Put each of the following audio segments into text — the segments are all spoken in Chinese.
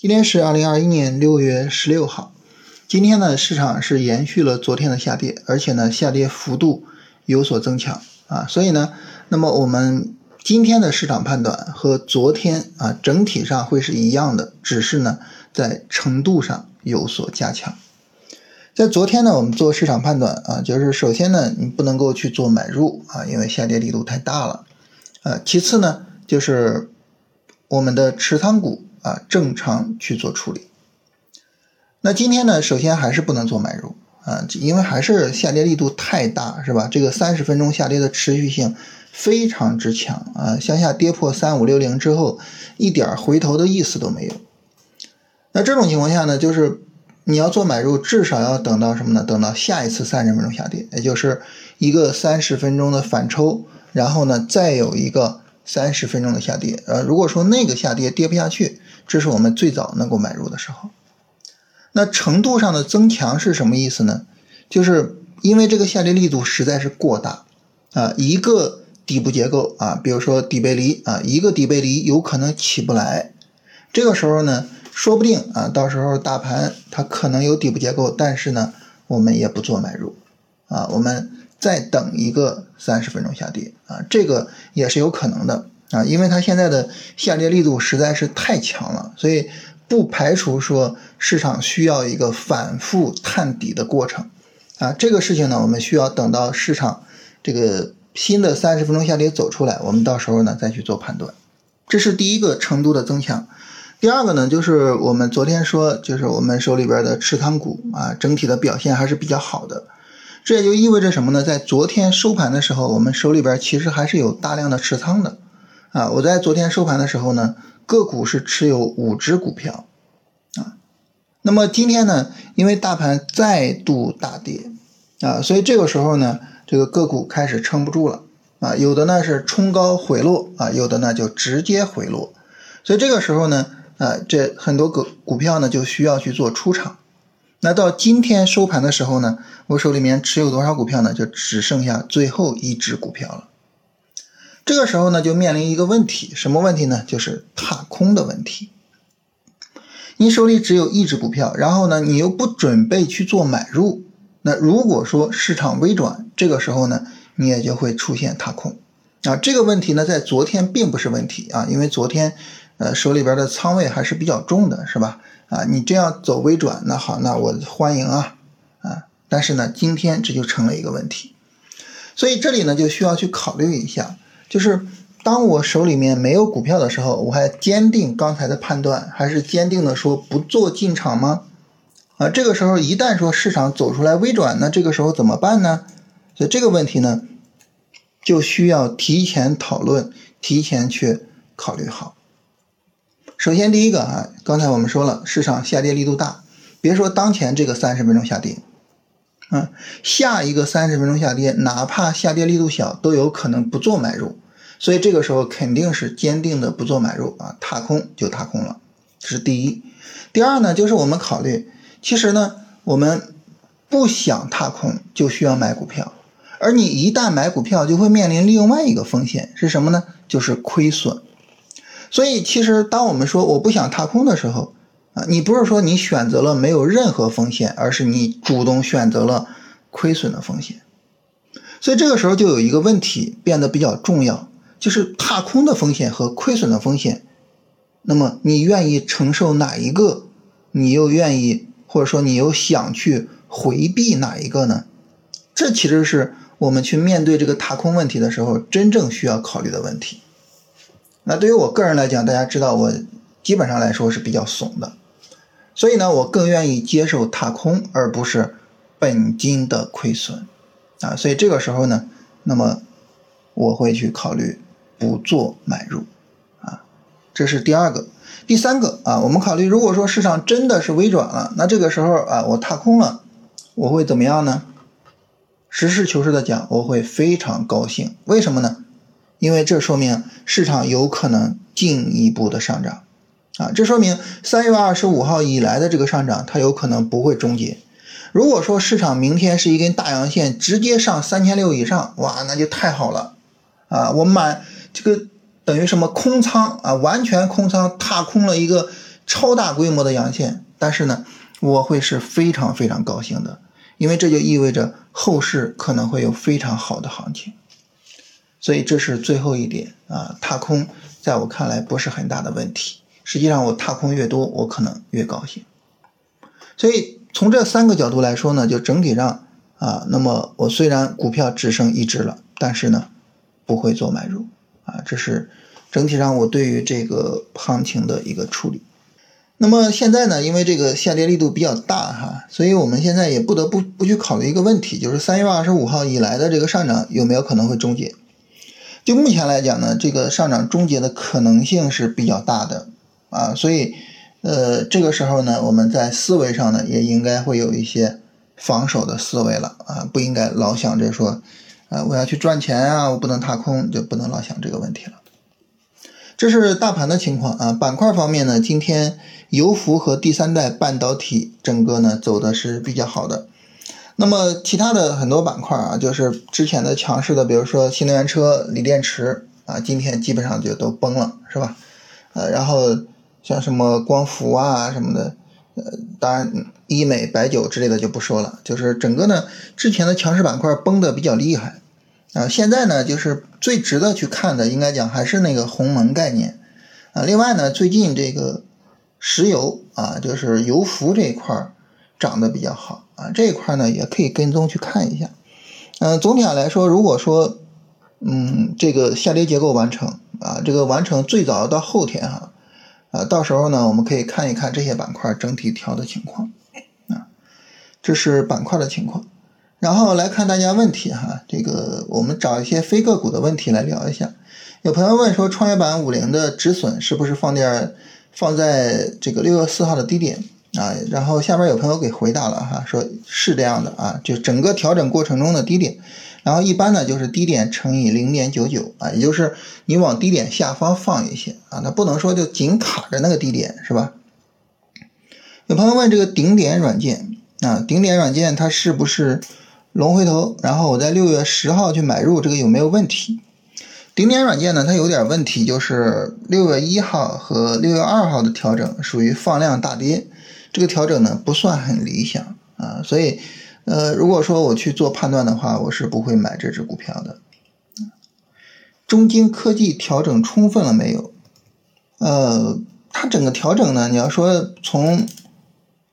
今天是二零二一年六月十六号。今天呢，市场是延续了昨天的下跌，而且呢，下跌幅度有所增强啊。所以呢，那么我们今天的市场判断和昨天啊整体上会是一样的，只是呢在程度上有所加强。在昨天呢，我们做市场判断啊，就是首先呢，你不能够去做买入啊，因为下跌力度太大了。呃，其次呢，就是我们的持仓股。啊，正常去做处理。那今天呢，首先还是不能做买入啊，因为还是下跌力度太大，是吧？这个三十分钟下跌的持续性非常之强啊，向下跌破三五六零之后，一点回头的意思都没有。那这种情况下呢，就是你要做买入，至少要等到什么呢？等到下一次三十分钟下跌，也就是一个三十分钟的反抽，然后呢，再有一个三十分钟的下跌。呃，如果说那个下跌跌不下去，这是我们最早能够买入的时候，那程度上的增强是什么意思呢？就是因为这个下跌力度实在是过大啊，一个底部结构啊，比如说底背离啊，一个底背离有可能起不来，这个时候呢，说不定啊，到时候大盘它可能有底部结构，但是呢，我们也不做买入啊，我们再等一个三十分钟下跌啊，这个也是有可能的。啊，因为它现在的下跌力度实在是太强了，所以不排除说市场需要一个反复探底的过程。啊，这个事情呢，我们需要等到市场这个新的三十分钟下跌走出来，我们到时候呢再去做判断。这是第一个程度的增强。第二个呢，就是我们昨天说，就是我们手里边的持仓股啊，整体的表现还是比较好的。这也就意味着什么呢？在昨天收盘的时候，我们手里边其实还是有大量的持仓的。啊，我在昨天收盘的时候呢，个股是持有五只股票，啊，那么今天呢，因为大盘再度大跌，啊，所以这个时候呢，这个个股开始撑不住了，啊，有的呢是冲高回落，啊，有的呢就直接回落，所以这个时候呢，啊，这很多个股票呢就需要去做出场，那到今天收盘的时候呢，我手里面持有多少股票呢？就只剩下最后一只股票了。这个时候呢，就面临一个问题，什么问题呢？就是踏空的问题。你手里只有一只股票，然后呢，你又不准备去做买入，那如果说市场微转，这个时候呢，你也就会出现踏空。啊，这个问题呢，在昨天并不是问题啊，因为昨天，呃，手里边的仓位还是比较重的，是吧？啊，你这样走微转，那好，那我欢迎啊，啊，但是呢，今天这就成了一个问题，所以这里呢，就需要去考虑一下。就是当我手里面没有股票的时候，我还坚定刚才的判断，还是坚定的说不做进场吗？啊，这个时候一旦说市场走出来微转，那这个时候怎么办呢？所以这个问题呢，就需要提前讨论，提前去考虑好。首先第一个啊，刚才我们说了，市场下跌力度大，别说当前这个三十分钟下跌。啊，下一个三十分钟下跌，哪怕下跌力度小，都有可能不做买入，所以这个时候肯定是坚定的不做买入啊，踏空就踏空了，这是第一。第二呢，就是我们考虑，其实呢，我们不想踏空，就需要买股票，而你一旦买股票，就会面临另外一个风险是什么呢？就是亏损。所以其实当我们说我不想踏空的时候，你不是说你选择了没有任何风险，而是你主动选择了亏损的风险，所以这个时候就有一个问题变得比较重要，就是踏空的风险和亏损的风险，那么你愿意承受哪一个？你又愿意或者说你又想去回避哪一个呢？这其实是我们去面对这个踏空问题的时候真正需要考虑的问题。那对于我个人来讲，大家知道我基本上来说是比较怂的。所以呢，我更愿意接受踏空，而不是本金的亏损啊。所以这个时候呢，那么我会去考虑不做买入啊。这是第二个，第三个啊，我们考虑，如果说市场真的是微转了，那这个时候啊，我踏空了，我会怎么样呢？实事求是的讲，我会非常高兴。为什么呢？因为这说明市场有可能进一步的上涨。啊，这说明三月二十五号以来的这个上涨，它有可能不会终结。如果说市场明天是一根大阳线，直接上三千六以上，哇，那就太好了啊！我满这个等于什么空仓啊，完全空仓踏空了一个超大规模的阳线，但是呢，我会是非常非常高兴的，因为这就意味着后市可能会有非常好的行情。所以这是最后一点啊，踏空在我看来不是很大的问题。实际上，我踏空越多，我可能越高兴。所以从这三个角度来说呢，就整体上啊，那么我虽然股票只剩一只了，但是呢，不会做买入啊，这是整体上我对于这个行情的一个处理。那么现在呢，因为这个下跌力度比较大哈，所以我们现在也不得不不去考虑一个问题，就是三月二十五号以来的这个上涨有没有可能会终结？就目前来讲呢，这个上涨终结的可能性是比较大的啊，所以呃这个时候呢，我们在思维上呢也应该会有一些防守的思维了啊，不应该老想着说啊我要去赚钱啊，我不能踏空，就不能老想这个问题了。这是大盘的情况啊，板块方面呢，今天油服和第三代半导体整个呢走的是比较好的。那么其他的很多板块啊，就是之前的强势的，比如说新能源车、锂电池啊，今天基本上就都崩了，是吧？呃，然后像什么光伏啊什么的，呃，当然医美、白酒之类的就不说了，就是整个呢之前的强势板块崩的比较厉害。啊，现在呢，就是最值得去看的，应该讲还是那个鸿蒙概念啊。另外呢，最近这个石油啊，就是油服这一块涨得比较好啊，这一块呢也可以跟踪去看一下。嗯，总体上来说，如果说嗯这个下跌结构完成啊，这个完成最早到后天哈，到时候呢，我们可以看一看这些板块整体调的情况啊，这是板块的情况。然后来看大家问题哈，这个我们找一些非个股的问题来聊一下。有朋友问说，创业板五零的止损是不是放点放在这个六月四号的低点啊？然后下边有朋友给回答了哈，说是这样的啊，就整个调整过程中的低点，然后一般呢就是低点乘以零点九九啊，也就是你往低点下方放一些啊，那不能说就紧卡着那个低点是吧？有朋友问这个顶点软件啊，顶点软件它是不是？龙回头，然后我在六月十号去买入，这个有没有问题？顶点软件呢，它有点问题，就是六月一号和六月二号的调整属于放量大跌，这个调整呢不算很理想啊，所以呃，如果说我去做判断的话，我是不会买这只股票的。中金科技调整充分了没有？呃，它整个调整呢，你要说从。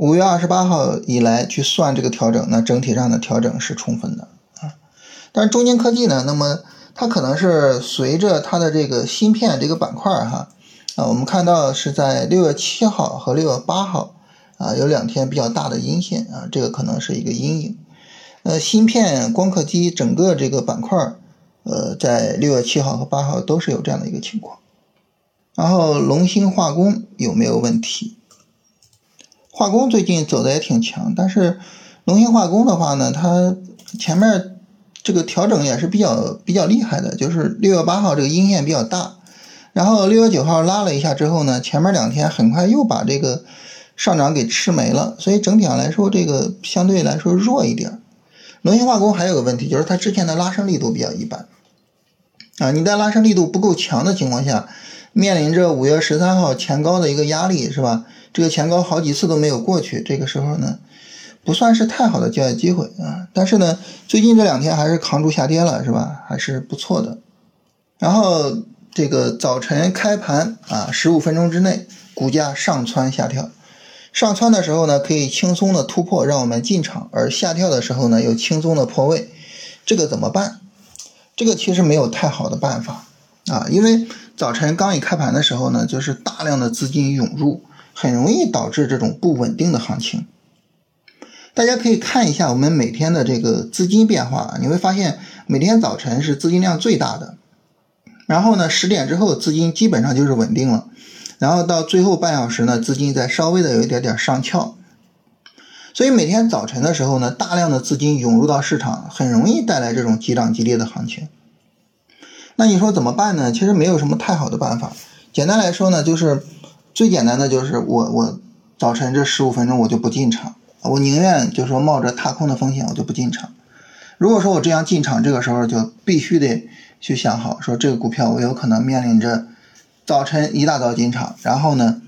五月二十八号以来去算这个调整，那整体上的调整是充分的啊。但是中金科技呢，那么它可能是随着它的这个芯片这个板块哈啊，我们看到是在六月七号和六月八号啊有两天比较大的阴线啊，这个可能是一个阴影。呃，芯片、光刻机整个这个板块呃，在六月七号和八号都是有这样的一个情况。然后龙芯化工有没有问题？化工最近走的也挺强，但是龙芯化工的话呢，它前面这个调整也是比较比较厉害的，就是六月八号这个阴线比较大，然后六月九号拉了一下之后呢，前面两天很快又把这个上涨给吃没了，所以整体上来说，这个相对来说弱一点。龙芯化工还有个问题，就是它之前的拉升力度比较一般啊，你在拉升力度不够强的情况下，面临着五月十三号前高的一个压力，是吧？这个前高好几次都没有过去，这个时候呢，不算是太好的交易机会啊。但是呢，最近这两天还是扛住下跌了，是吧？还是不错的。然后这个早晨开盘啊，十五分钟之内股价上蹿下跳，上蹿的时候呢可以轻松的突破，让我们进场；而下跳的时候呢又轻松的破位，这个怎么办？这个其实没有太好的办法啊，因为早晨刚一开盘的时候呢，就是大量的资金涌入。很容易导致这种不稳定的行情。大家可以看一下我们每天的这个资金变化，你会发现每天早晨是资金量最大的，然后呢十点之后资金基本上就是稳定了，然后到最后半小时呢资金再稍微的有一点点上翘。所以每天早晨的时候呢，大量的资金涌入到市场，很容易带来这种急涨急跌的行情。那你说怎么办呢？其实没有什么太好的办法。简单来说呢，就是。最简单的就是我我早晨这十五分钟我就不进场，我宁愿就是说冒着踏空的风险我就不进场。如果说我这样进场，这个时候就必须得去想好，说这个股票我有可能面临着早晨一大早进场，然后呢，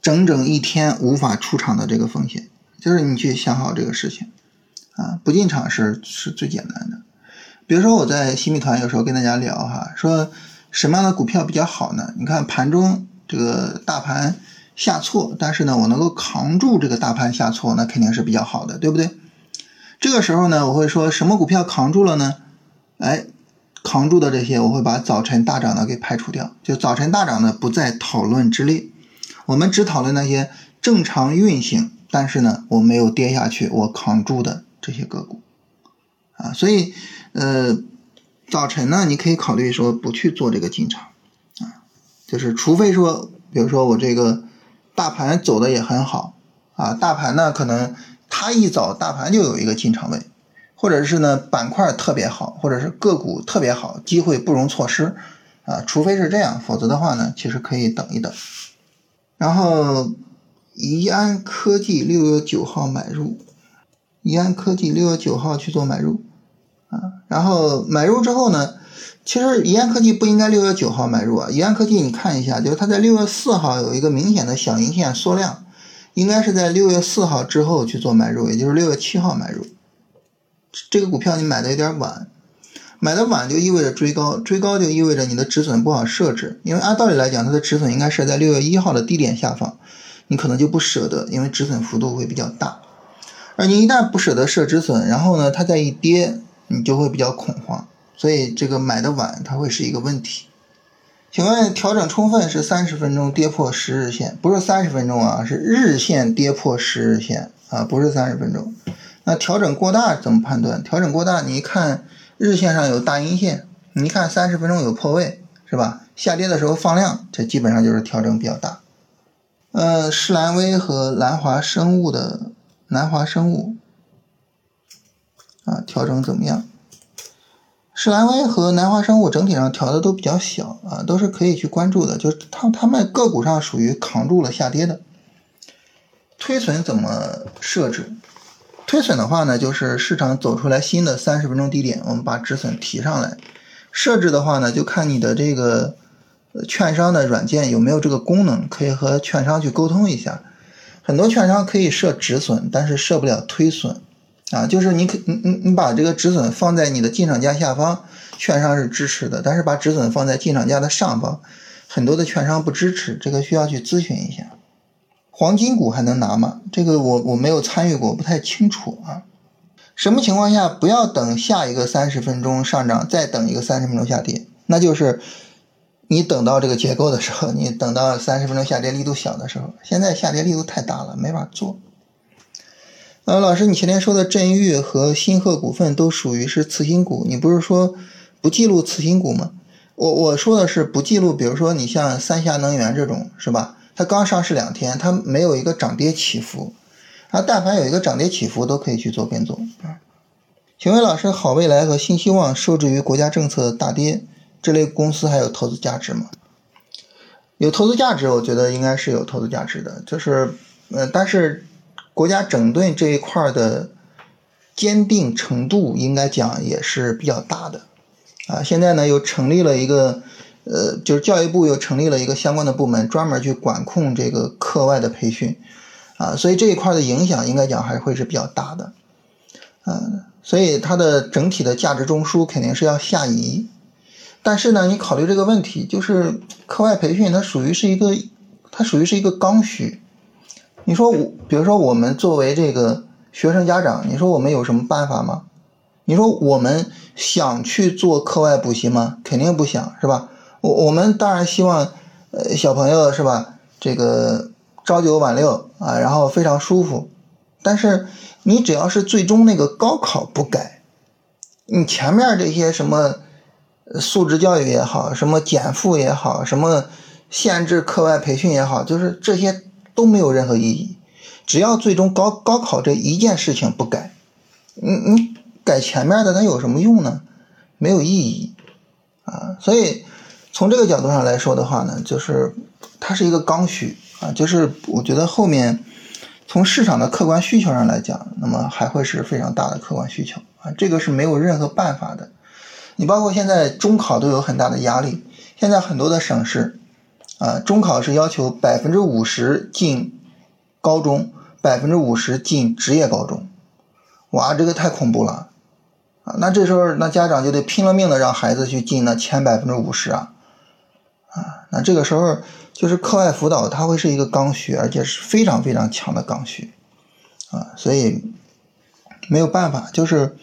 整整一天无法出场的这个风险，就是你去想好这个事情啊，不进场是是最简单的。比如说我在新米团有时候跟大家聊哈，说什么样的股票比较好呢？你看盘中这个大盘下挫，但是呢我能够扛住这个大盘下挫，那肯定是比较好的，对不对？这个时候呢，我会说什么股票扛住了呢？哎，扛住的这些，我会把早晨大涨的给排除掉，就早晨大涨的不在讨论之列。我们只讨论那些正常运行，但是呢，我没有跌下去，我扛住的这些个股啊。所以，呃，早晨呢，你可以考虑说不去做这个进场啊，就是除非说，比如说我这个大盘走的也很好啊，大盘呢可能它一早大盘就有一个进场位，或者是呢板块特别好，或者是个股特别好，机会不容错失啊。除非是这样，否则的话呢，其实可以等一等。然后，宜安科技六月九号买入，宜安科技六月九号去做买入，啊，然后买入之后呢，其实宜安科技不应该六月九号买入啊，宜安科技你看一下，就是它在六月四号有一个明显的小阴线缩量，应该是在六月四号之后去做买入，也就是六月七号买入，这个股票你买的有点晚。买的晚就意味着追高，追高就意味着你的止损不好设置，因为按道理来讲，它的止损应该设在六月一号的低点下方，你可能就不舍得，因为止损幅度会比较大。而你一旦不舍得设止损，然后呢，它再一跌，你就会比较恐慌，所以这个买的晚，它会是一个问题。请问调整充分是三十分钟跌破十日线，不是三十分钟啊，是日线跌破十日线啊，不是三十分钟。那调整过大怎么判断？调整过大，你一看。日线上有大阴线，你一看三十分钟有破位，是吧？下跌的时候放量，这基本上就是调整比较大。呃，士兰微和南华生物的南华生物啊，调整怎么样？士兰微和南华生物整体上调的都比较小啊，都是可以去关注的，就是它它们个股上属于扛住了下跌的。推损怎么设置？推损的话呢，就是市场走出来新的三十分钟低点，我们把止损提上来。设置的话呢，就看你的这个券商的软件有没有这个功能，可以和券商去沟通一下。很多券商可以设止损，但是设不了推损啊。就是你可你你你把这个止损放在你的进场价下方，券商是支持的，但是把止损放在进场价的上方，很多的券商不支持，这个需要去咨询一下。黄金股还能拿吗？这个我我没有参与过，不太清楚啊。什么情况下不要等下一个三十分钟上涨，再等一个三十分钟下跌？那就是你等到这个结构的时候，你等到三十分钟下跌力度小的时候。现在下跌力度太大了，没法做。呃，老师，你前天说的振裕和新鹤股份都属于是次新股，你不是说不记录次新股吗？我我说的是不记录，比如说你像三峡能源这种，是吧？它刚上市两天，它没有一个涨跌起伏，啊，但凡有一个涨跌起伏，都可以去做跟踪啊。请问老师，好未来和新希望受制于国家政策大跌，这类公司还有投资价值吗？有投资价值，我觉得应该是有投资价值的，就是，呃，但是国家整顿这一块的坚定程度，应该讲也是比较大的，啊，现在呢又成立了一个。呃，就是教育部又成立了一个相关的部门，专门去管控这个课外的培训，啊，所以这一块的影响应该讲还会是比较大的，嗯，所以它的整体的价值中枢肯定是要下移，但是呢，你考虑这个问题，就是课外培训它属于是一个，它属于是一个刚需，你说我，比如说我们作为这个学生家长，你说我们有什么办法吗？你说我们想去做课外补习吗？肯定不想，是吧？我我们当然希望，呃，小朋友是吧？这个朝九晚六啊，然后非常舒服。但是你只要是最终那个高考不改，你前面这些什么素质教育也好，什么减负也好，什么限制课外培训也好，就是这些都没有任何意义。只要最终高高考这一件事情不改，你你改前面的它有什么用呢？没有意义啊，所以。从这个角度上来说的话呢，就是它是一个刚需啊，就是我觉得后面从市场的客观需求上来讲，那么还会是非常大的客观需求啊，这个是没有任何办法的。你包括现在中考都有很大的压力，现在很多的省市啊，中考是要求百分之五十进高中，百分之五十进职业高中，哇，这个太恐怖了啊！那这时候那家长就得拼了命的让孩子去进那前百分之五十啊啊！那这个时候就是课外辅导，它会是一个刚需，而且是非常非常强的刚需啊，所以没有办法，就是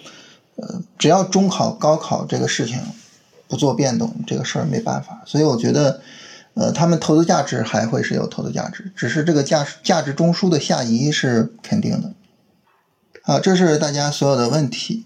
呃，只要中考、高考这个事情不做变动，这个事儿没办法。所以我觉得。呃，他们投资价值还会是有投资价值，只是这个价价值中枢的下移是肯定的。啊，这是大家所有的问题。